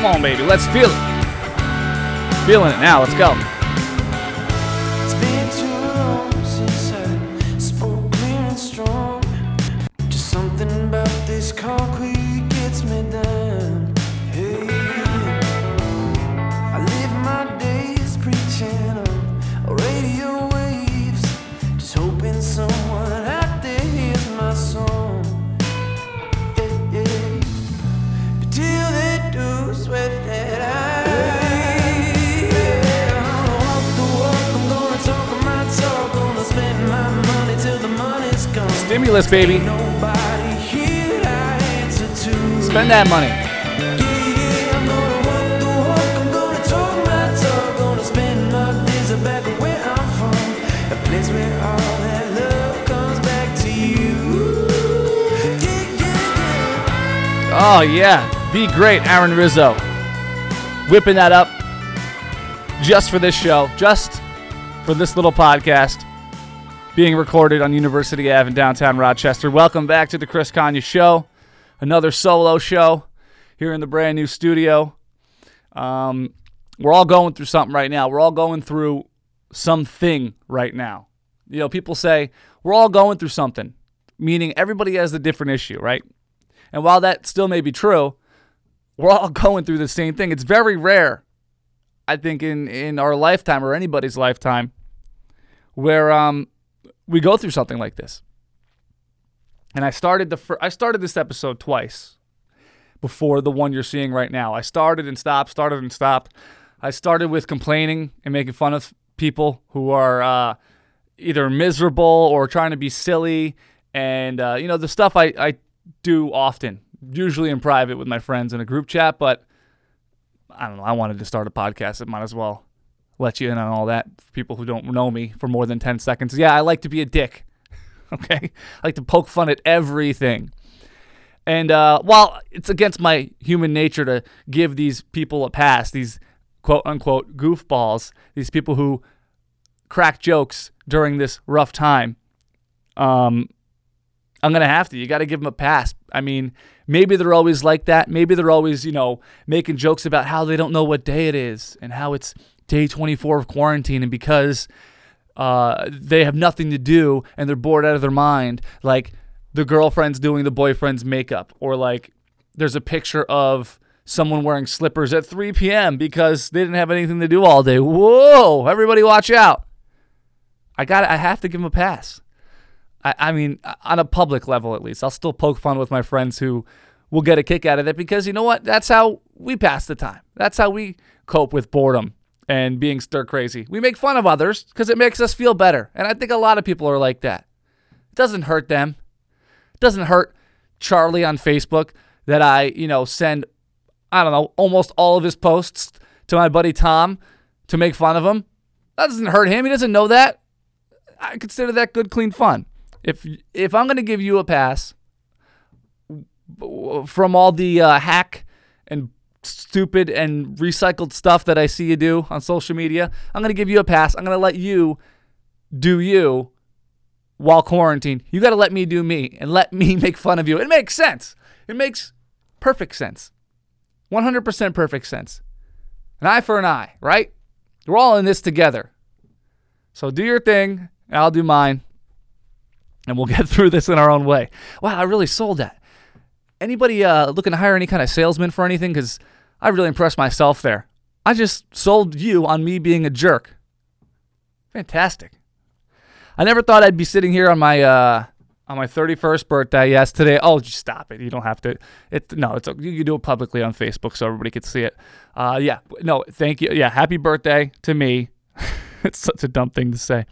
Come on, baby. Let's feel it. Feeling it now. Let's go. To you. Yeah, yeah, yeah. Oh, yeah. Be great, Aaron Rizzo. Whipping that up just for this show, just for this little podcast being recorded on University Ave in downtown Rochester. Welcome back to the Chris Kanye Show, another solo show here in the brand new studio. Um, we're all going through something right now. We're all going through something right now. You know, people say we're all going through something, meaning everybody has a different issue, right? And while that still may be true, we're all going through the same thing. It's very rare, I think, in in our lifetime or anybody's lifetime, where um we go through something like this. And I started the fir- I started this episode twice before the one you're seeing right now. I started and stopped, started and stopped. I started with complaining and making fun of people who are uh, either miserable or trying to be silly, and uh, you know the stuff I, I do often, usually in private with my friends in a group chat. But I don't know. I wanted to start a podcast. It might as well let you in on all that. For people who don't know me for more than ten seconds, yeah, I like to be a dick. Okay, I like to poke fun at everything. And uh, while it's against my human nature to give these people a pass, these quote unquote goofballs, these people who crack jokes during this rough time, um, I'm gonna have to. You got to give them a pass. I mean, maybe they're always like that. Maybe they're always, you know, making jokes about how they don't know what day it is and how it's day 24 of quarantine, and because uh, they have nothing to do and they're bored out of their mind, like the girlfriend's doing the boyfriend's makeup, or like there's a picture of someone wearing slippers at 3 p.m. because they didn't have anything to do all day. Whoa! Everybody, watch out! I got. I have to give them a pass. I, I mean, on a public level at least, I'll still poke fun with my friends who will get a kick out of it because you know what? That's how we pass the time. That's how we cope with boredom and being stir crazy. We make fun of others because it makes us feel better. And I think a lot of people are like that. It doesn't hurt them. It doesn't hurt Charlie on Facebook that I, you know, send, I don't know, almost all of his posts to my buddy Tom to make fun of him. That doesn't hurt him. He doesn't know that. I consider that good, clean fun. If if I'm gonna give you a pass from all the uh, hack and stupid and recycled stuff that I see you do on social media, I'm gonna give you a pass. I'm gonna let you do you while quarantined. You got to let me do me and let me make fun of you. It makes sense. It makes perfect sense. 100% perfect sense. An eye for an eye, right? We're all in this together. So do your thing, and I'll do mine, and we'll get through this in our own way. Wow, I really sold that. Anybody uh, looking to hire any kind of salesman for anything? Because I really impressed myself there. I just sold you on me being a jerk. Fantastic. I never thought I'd be sitting here on my uh, on my 31st birthday. Yes, today. Oh, just stop it. You don't have to. It no. It's you can do it publicly on Facebook so everybody can see it. Uh, yeah. No, thank you. Yeah, happy birthday to me. it's such a dumb thing to say.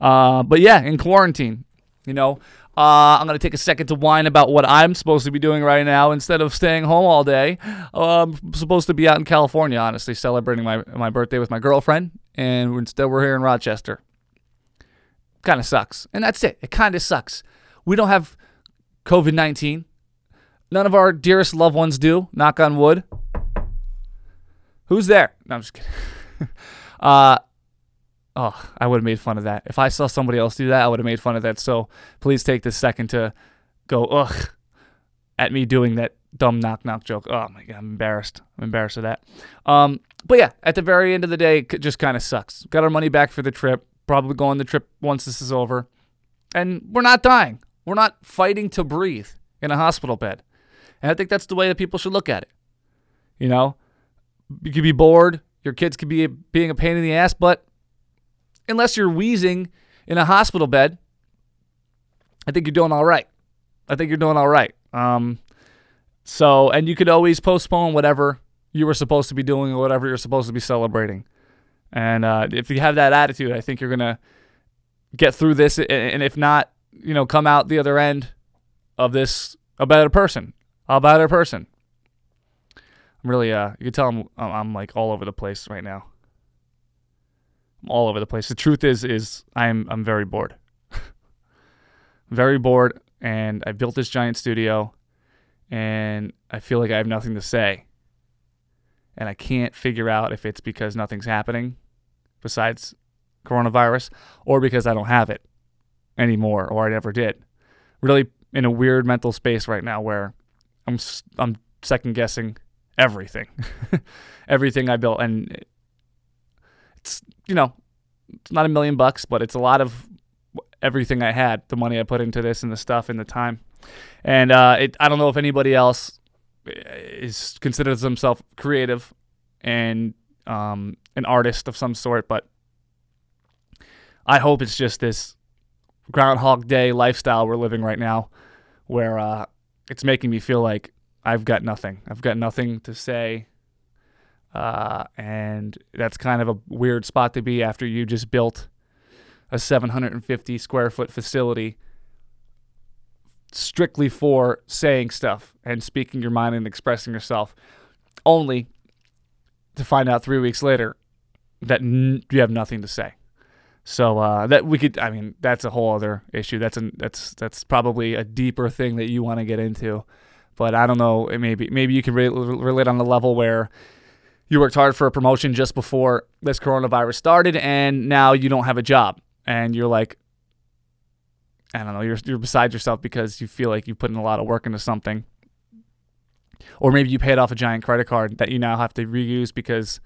Uh, but yeah, in quarantine, you know, uh, I'm gonna take a second to whine about what I'm supposed to be doing right now instead of staying home all day. Uh, I'm supposed to be out in California, honestly, celebrating my my birthday with my girlfriend, and instead we're here in Rochester kind of sucks. And that's it. It kind of sucks. We don't have COVID 19. None of our dearest loved ones do, knock on wood. Who's there? No, I'm just kidding. uh, oh, I would have made fun of that. If I saw somebody else do that, I would have made fun of that. So please take this second to go, ugh, at me doing that dumb knock knock joke. Oh my god, I'm embarrassed. I'm embarrassed of that. Um, but yeah, at the very end of the day, it just kind of sucks. Got our money back for the trip. Probably go on the trip once this is over, and we're not dying. We're not fighting to breathe in a hospital bed. And I think that's the way that people should look at it. You know, you could be bored. Your kids could be being a pain in the ass, but unless you're wheezing in a hospital bed, I think you're doing all right. I think you're doing all right. Um, so, and you could always postpone whatever you were supposed to be doing or whatever you're supposed to be celebrating. And uh, if you have that attitude, I think you're gonna get through this. And if not, you know, come out the other end of this a better person, a better person. I'm really, uh, you can tell I'm, I'm like all over the place right now. All over the place. The truth is, is I'm, I'm very bored. very bored, and I built this giant studio, and I feel like I have nothing to say. And I can't figure out if it's because nothing's happening besides coronavirus or because I don't have it anymore or I never did. Really in a weird mental space right now where I'm I'm second guessing everything. everything I built and it's you know, it's not a million bucks, but it's a lot of everything I had, the money I put into this and the stuff and the time. And uh, it, I don't know if anybody else is considers themselves creative and um, an artist of some sort, but I hope it's just this Groundhog Day lifestyle we're living right now, where uh, it's making me feel like I've got nothing. I've got nothing to say. Uh, and that's kind of a weird spot to be after you just built a 750 square foot facility strictly for saying stuff and speaking your mind and expressing yourself, only to find out three weeks later that n- you have nothing to say. So uh, that we could, I mean, that's a whole other issue. That's an that's that's probably a deeper thing that you want to get into. But I don't know. Maybe maybe you can re- relate on the level where you worked hard for a promotion just before this coronavirus started, and now you don't have a job, and you're like, I don't know, you're you're beside yourself because you feel like you put in a lot of work into something, or maybe you paid off a giant credit card that you now have to reuse because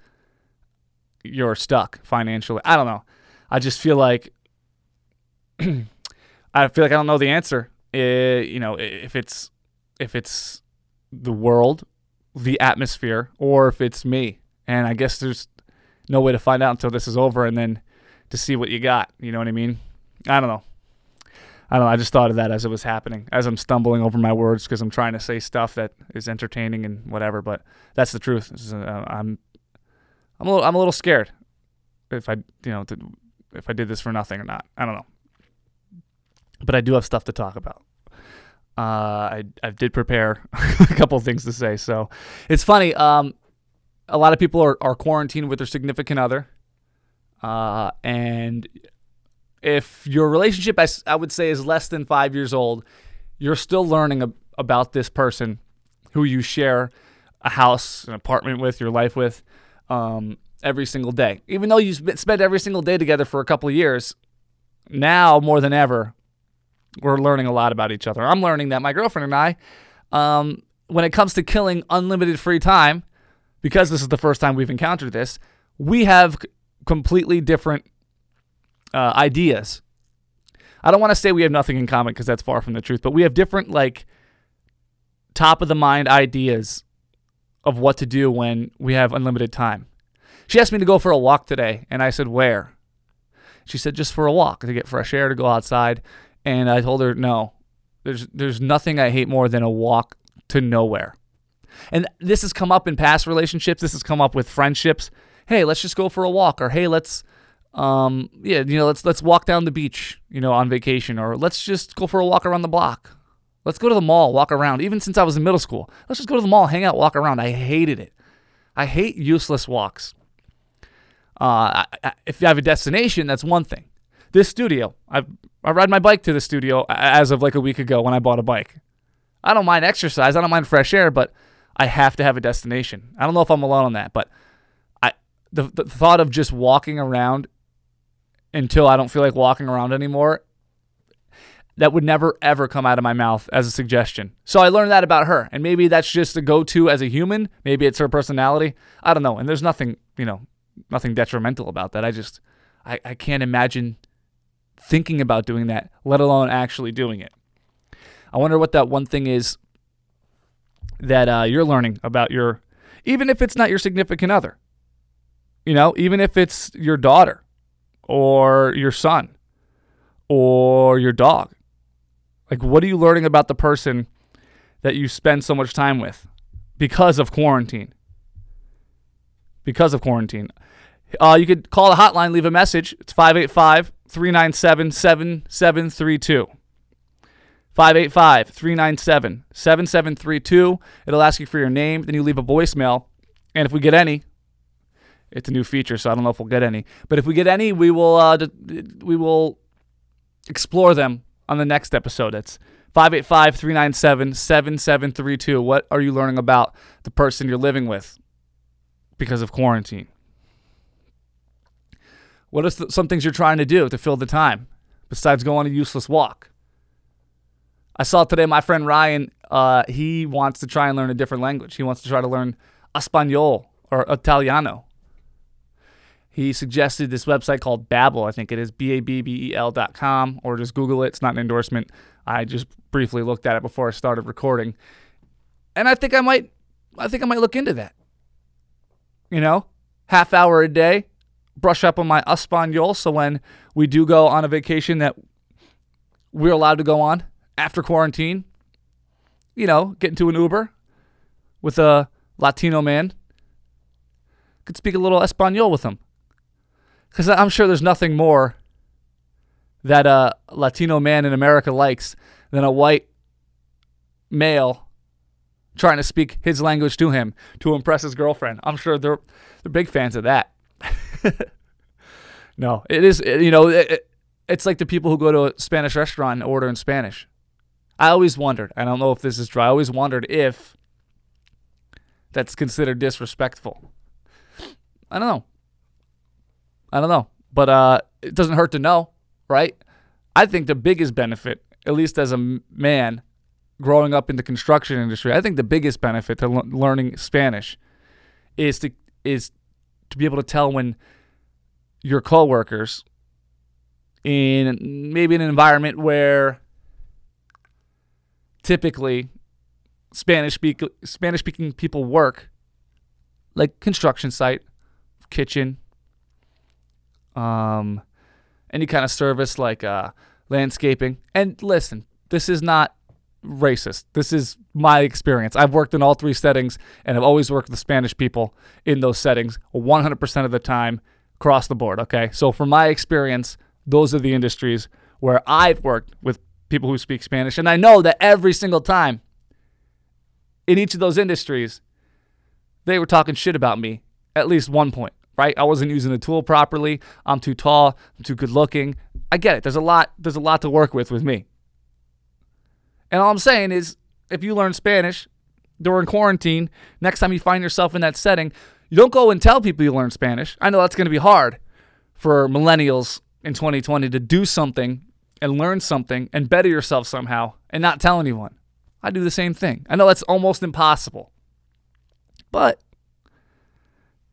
you're stuck financially. I don't know. I just feel like I feel like I don't know the answer. Eh, you know, if it's if it's the world, the atmosphere, or if it's me. And I guess there's no way to find out until this is over and then to see what you got. You know what I mean? I don't know. I don't know. I just thought of that as it was happening, as I'm stumbling over my words because I'm trying to say stuff that is entertaining and whatever. But that's the truth. Is, uh, I'm, I'm a little, I'm a little scared if I, you know, if I did this for nothing or not. I don't know. But I do have stuff to talk about. Uh, I I did prepare a couple things to say. So it's funny. Um, a lot of people are, are quarantined with their significant other. Uh, and if your relationship, I, I would say, is less than five years old, you're still learning ab- about this person who you share a house, an apartment with, your life with, um, every single day. Even though you sp- spend every single day together for a couple years, now more than ever, we're learning a lot about each other. I'm learning that my girlfriend and I, um, when it comes to killing unlimited free time, because this is the first time we've encountered this, we have completely different uh, ideas. I don't want to say we have nothing in common because that's far from the truth, but we have different, like, top of the mind ideas of what to do when we have unlimited time. She asked me to go for a walk today, and I said, Where? She said, Just for a walk to get fresh air, to go outside. And I told her, No, there's, there's nothing I hate more than a walk to nowhere. And this has come up in past relationships. This has come up with friendships. Hey, let's just go for a walk, or hey, let's, um, yeah, you know, let's let's walk down the beach, you know, on vacation, or let's just go for a walk around the block. Let's go to the mall, walk around. Even since I was in middle school, let's just go to the mall, hang out, walk around. I hated it. I hate useless walks. Uh, I, I, if you have a destination, that's one thing. This studio, I I ride my bike to the studio as of like a week ago when I bought a bike. I don't mind exercise. I don't mind fresh air, but I have to have a destination. I don't know if I'm alone on that, but I the, the thought of just walking around until I don't feel like walking around anymore. that would never ever come out of my mouth as a suggestion. So I learned that about her. And maybe that's just a go to as a human. Maybe it's her personality. I don't know. And there's nothing, you know, nothing detrimental about that. I just, I, I can't imagine thinking about doing that, let alone actually doing it. I wonder what that one thing is that uh, you're learning about your, even if it's not your significant other, you know, even if it's your daughter or your son or your dog. Like, what are you learning about the person that you spend so much time with because of quarantine? Because of quarantine. Uh, you could call the hotline, leave a message. It's 585 397 7732. 585 397 7732. It'll ask you for your name, then you leave a voicemail. And if we get any, it's a new feature, so I don't know if we'll get any. But if we get any, we will uh, we will explore them on the next episode. It's 585 397 7732. What are you learning about the person you're living with because of quarantine? What are some things you're trying to do to fill the time besides go on a useless walk? I saw today my friend Ryan, uh, he wants to try and learn a different language. He wants to try to learn Espanol or Italiano. He suggested this website called Babbel. I think it is B A B B E L dot com, or just Google it. It's not an endorsement. I just briefly looked at it before I started recording, and I think I might, I think I might look into that. You know, half hour a day, brush up on my Espanol, so when we do go on a vacation that we're allowed to go on after quarantine, you know, get into an Uber with a Latino man, could speak a little Espanol with him. Because I'm sure there's nothing more that a Latino man in America likes than a white male trying to speak his language to him to impress his girlfriend. I'm sure they're they're big fans of that. no, it is you know it, it- it's like the people who go to a Spanish restaurant and order in Spanish. I always wondered. I don't know if this is true. I always wondered if that's considered disrespectful. I don't know. I don't know. But uh, it doesn't hurt to know, right? I think the biggest benefit, at least as a man growing up in the construction industry, I think the biggest benefit to l- learning Spanish is to is to be able to tell when your coworkers in maybe an environment where typically Spanish speak Spanish speaking people work, like construction site, kitchen, um, any kind of service like uh, landscaping. And listen, this is not racist. This is my experience. I've worked in all three settings, and I've always worked with Spanish people in those settings 100% of the time across the board. Okay, so from my experience, those are the industries where I've worked with people who speak Spanish, and I know that every single time in each of those industries, they were talking shit about me at least one point, right? I wasn't using the tool properly. I'm too tall. I'm too good looking. I get it. There's a lot. There's a lot to work with with me. And all I'm saying is, if you learn Spanish during quarantine, next time you find yourself in that setting, you don't go and tell people you learn Spanish. I know that's going to be hard for millennials in 2020 to do something and learn something and better yourself somehow and not tell anyone. I do the same thing. I know that's almost impossible. But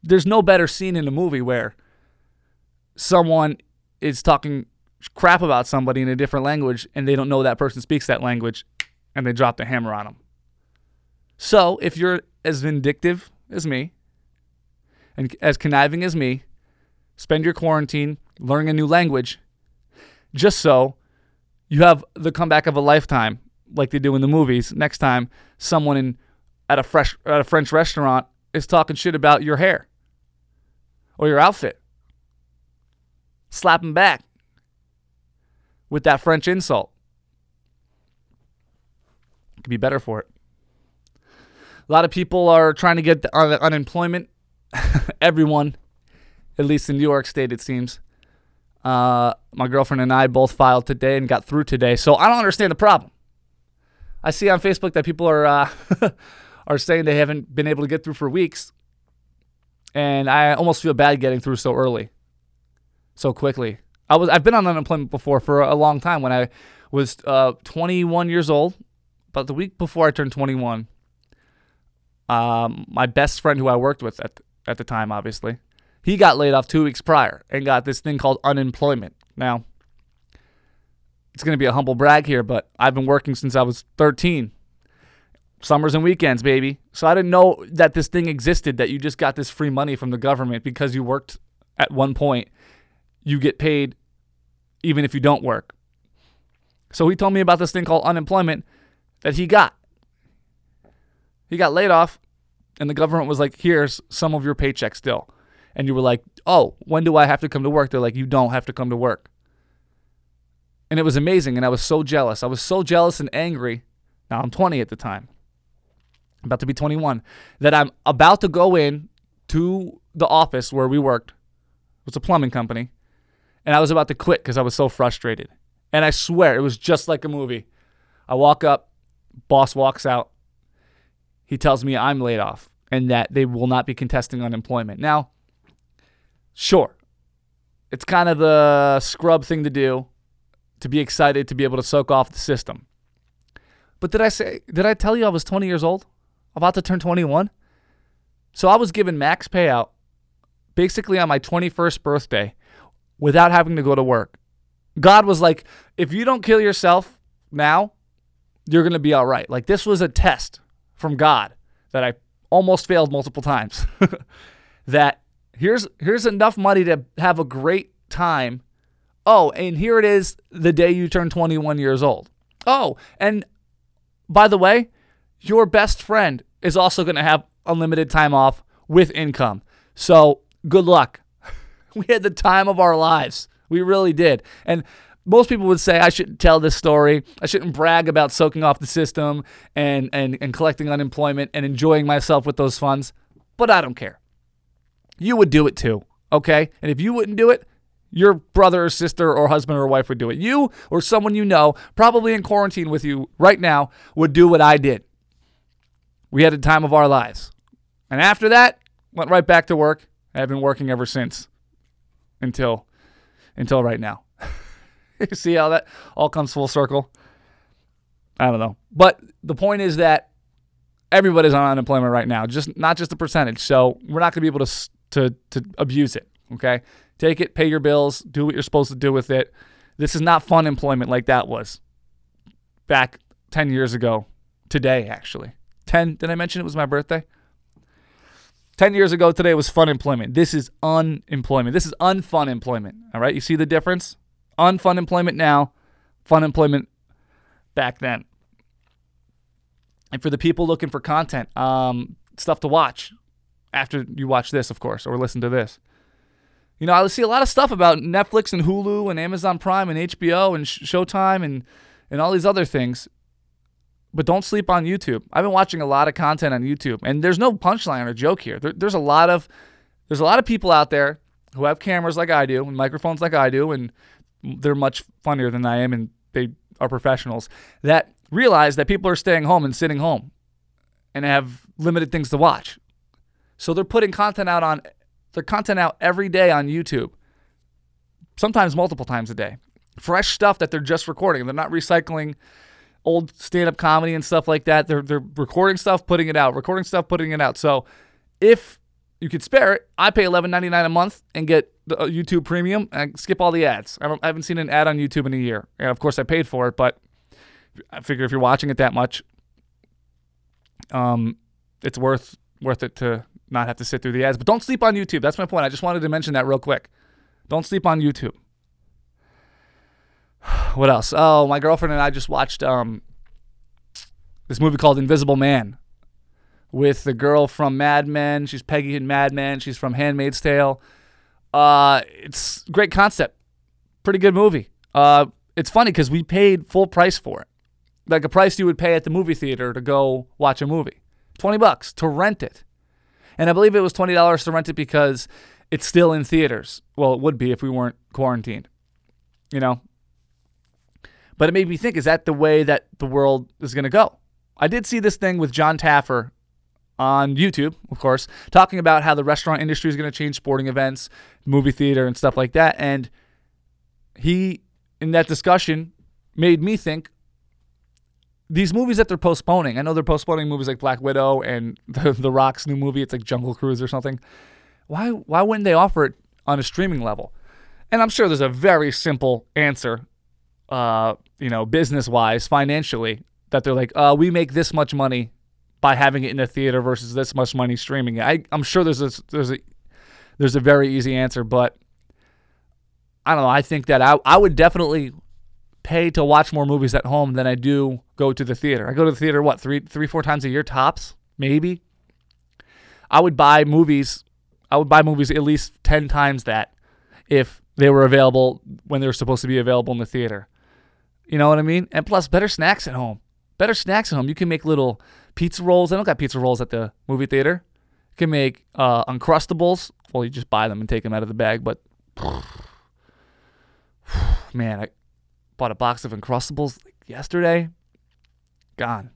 there's no better scene in a movie where someone is talking crap about somebody in a different language and they don't know that person speaks that language and they drop the hammer on them. So if you're as vindictive as me and as conniving as me, spend your quarantine learning a new language just so you have the comeback of a lifetime like they do in the movies next time someone in at a fresh at a French restaurant is talking shit about your hair or your outfit. Slap him back with that French insult. It Could be better for it. A lot of people are trying to get the unemployment. Everyone, at least in New York State, it seems. Uh, my girlfriend and I both filed today and got through today, so I don't understand the problem. I see on Facebook that people are uh, are saying they haven't been able to get through for weeks, and I almost feel bad getting through so early, so quickly. I was I've been on unemployment before for a long time when I was uh, 21 years old. About the week before I turned 21, um, my best friend who I worked with at at the time, obviously, he got laid off two weeks prior and got this thing called unemployment. Now, it's going to be a humble brag here, but I've been working since I was 13. Summers and weekends, baby. So I didn't know that this thing existed, that you just got this free money from the government because you worked at one point. You get paid even if you don't work. So he told me about this thing called unemployment that he got. He got laid off, and the government was like, here's some of your paycheck still. And you were like, oh, when do I have to come to work? They're like, you don't have to come to work. And it was amazing, and I was so jealous. I was so jealous and angry. Now I'm 20 at the time, about to be 21, that I'm about to go in to the office where we worked. It was a plumbing company. And I was about to quit because I was so frustrated. And I swear, it was just like a movie. I walk up, boss walks out. He tells me I'm laid off and that they will not be contesting unemployment. Now, sure, it's kind of the scrub thing to do to be excited to be able to soak off the system. But did I say, did I tell you I was 20 years old? About to turn 21? So I was given max payout basically on my 21st birthday without having to go to work. God was like, if you don't kill yourself now, you're going to be all right. Like this was a test from God that I almost failed multiple times. that here's here's enough money to have a great time. Oh, and here it is the day you turn 21 years old. Oh, and by the way, your best friend is also going to have unlimited time off with income. So, good luck. we had the time of our lives. We really did. And most people would say I shouldn't tell this story. I shouldn't brag about soaking off the system and, and, and collecting unemployment and enjoying myself with those funds. But I don't care. You would do it too, okay? And if you wouldn't do it, your brother or sister or husband or wife would do it. You or someone you know, probably in quarantine with you right now, would do what I did. We had a time of our lives. And after that, went right back to work. I've been working ever since until until right now. see how that all comes full circle? I don't know. But the point is that everybody's on unemployment right now, just not just the percentage. So we're not going to be able to to to abuse it, okay? Take it, pay your bills, do what you're supposed to do with it. This is not fun employment like that was back 10 years ago today actually. 10 did I mention it was my birthday? 10 years ago today was fun employment. This is unemployment. This is unfun employment. All right? You see the difference? Unfun employment now, fun employment back then. And for the people looking for content, um, stuff to watch after you watch this, of course, or listen to this. You know, I see a lot of stuff about Netflix and Hulu and Amazon Prime and HBO and Sh- Showtime and, and all these other things but don't sleep on YouTube. I've been watching a lot of content on YouTube, and there's no punchline or joke here. There, there's a lot of there's a lot of people out there who have cameras like I do and microphones like I do, and they're much funnier than I am, and they are professionals that realize that people are staying home and sitting home, and have limited things to watch. So they're putting content out on their content out every day on YouTube, sometimes multiple times a day. Fresh stuff that they're just recording. They're not recycling old stand-up comedy and stuff like that. They're they're recording stuff, putting it out, recording stuff, putting it out. So if you could spare it, I pay $11.99 a month and get the uh, YouTube Premium and skip all the ads. I, I haven't seen an ad on YouTube in a year. And of course, I paid for it, but I figure if you're watching it that much, um, it's worth worth it to not have to sit through the ads. But don't sleep on YouTube. That's my point. I just wanted to mention that real quick. Don't sleep on YouTube. What else? Oh, my girlfriend and I just watched um, this movie called Invisible Man with the girl from Mad Men. She's Peggy in Mad Men. She's from Handmaid's Tale. Uh, it's great concept. Pretty good movie. Uh, it's funny because we paid full price for it, like a price you would pay at the movie theater to go watch a movie. Twenty bucks to rent it, and I believe it was twenty dollars to rent it because it's still in theaters. Well, it would be if we weren't quarantined. You know, but it made me think: Is that the way that the world is going to go? I did see this thing with John Taffer on YouTube, of course, talking about how the restaurant industry is going to change sporting events, movie theater, and stuff like that. And he, in that discussion, made me think these movies that they're postponing. I know they're postponing movies like Black Widow and the, the Rock's new movie. It's like Jungle Cruise or something. Why why wouldn't they offer it on a streaming level? And I'm sure there's a very simple answer, uh, you know, business wise, financially, that they're like, uh, we make this much money by having it in the theater versus this much money streaming it. I, I'm sure there's a there's a there's a very easy answer, but I don't know. I think that I I would definitely pay to watch more movies at home than I do go to the theater. I go to the theater what three three four times a year tops, maybe. I would buy movies. I would buy movies at least ten times that if they were available when they were supposed to be available in the theater. You know what I mean? And plus, better snacks at home. Better snacks at home. You can make little pizza rolls. I don't got pizza rolls at the movie theater. You can make uh, Uncrustables. Well, you just buy them and take them out of the bag. But man, I bought a box of Uncrustables yesterday. Gone.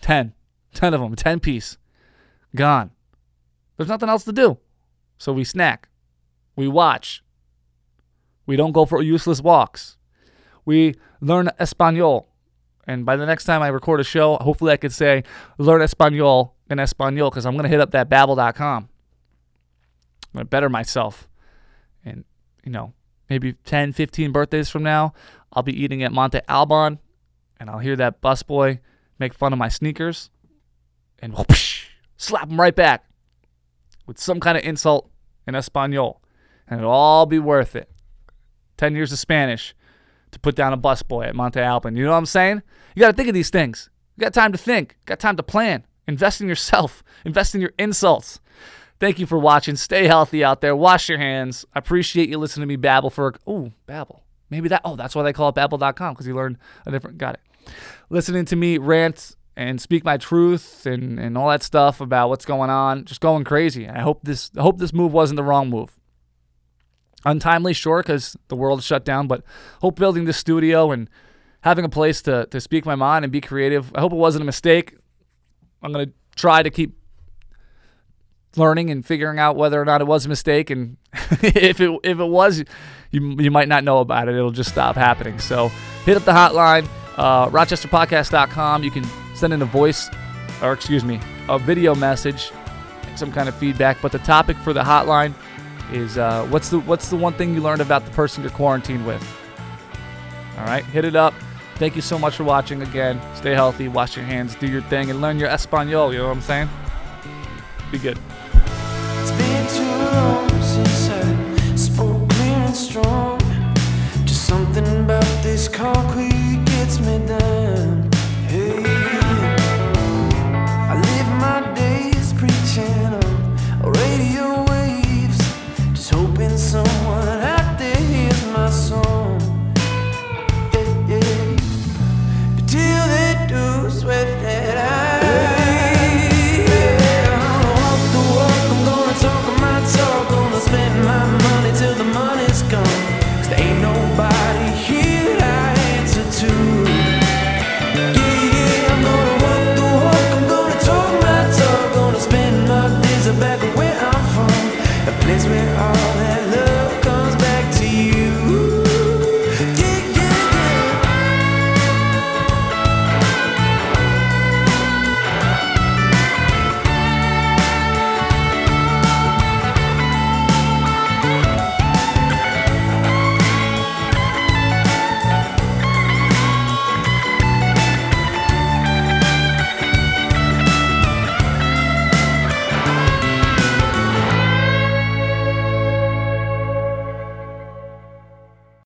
10. 10 of them. 10 piece. Gone. There's nothing else to do. So we snack. We watch. We don't go for useless walks. We learn Espanol. And by the next time I record a show, hopefully I could say learn Espanol in Espanol because I'm going to hit up that babbel.com. I'm going to better myself. And, you know, maybe 10, 15 birthdays from now, I'll be eating at Monte Alban and I'll hear that busboy make fun of my sneakers and whoosh, slap him right back with some kind of insult in Espanol. And it'll all be worth it. 10 years of Spanish to put down a busboy at Monte Alban. You know what I'm saying? You got to think of these things. You got time to think, got time to plan. Invest in yourself, invest in your insults. Thank you for watching. Stay healthy out there. Wash your hands. I appreciate you listening to me babble for. Oh, babble. Maybe that. Oh, that's why they call it babble.com because you learn a different. Got it. Listening to me rant and speak my truth and, and all that stuff about what's going on. Just going crazy. I hope this. I hope this move wasn't the wrong move. Untimely, sure, because the world shut down. But hope building this studio and having a place to to speak my mind and be creative. I hope it wasn't a mistake. I'm gonna try to keep learning and figuring out whether or not it was a mistake. And if it if it was, you you might not know about it. It'll just stop happening. So hit up the hotline, uh, RochesterPodcast.com. You can send in a voice, or excuse me, a video message, some kind of feedback. But the topic for the hotline is uh, what's the what's the one thing you learned about the person you're quarantined with? All right, hit it up. Thank you so much for watching again. Stay healthy, wash your hands, do your thing, and learn your Espanol. You know what I'm saying? Be good.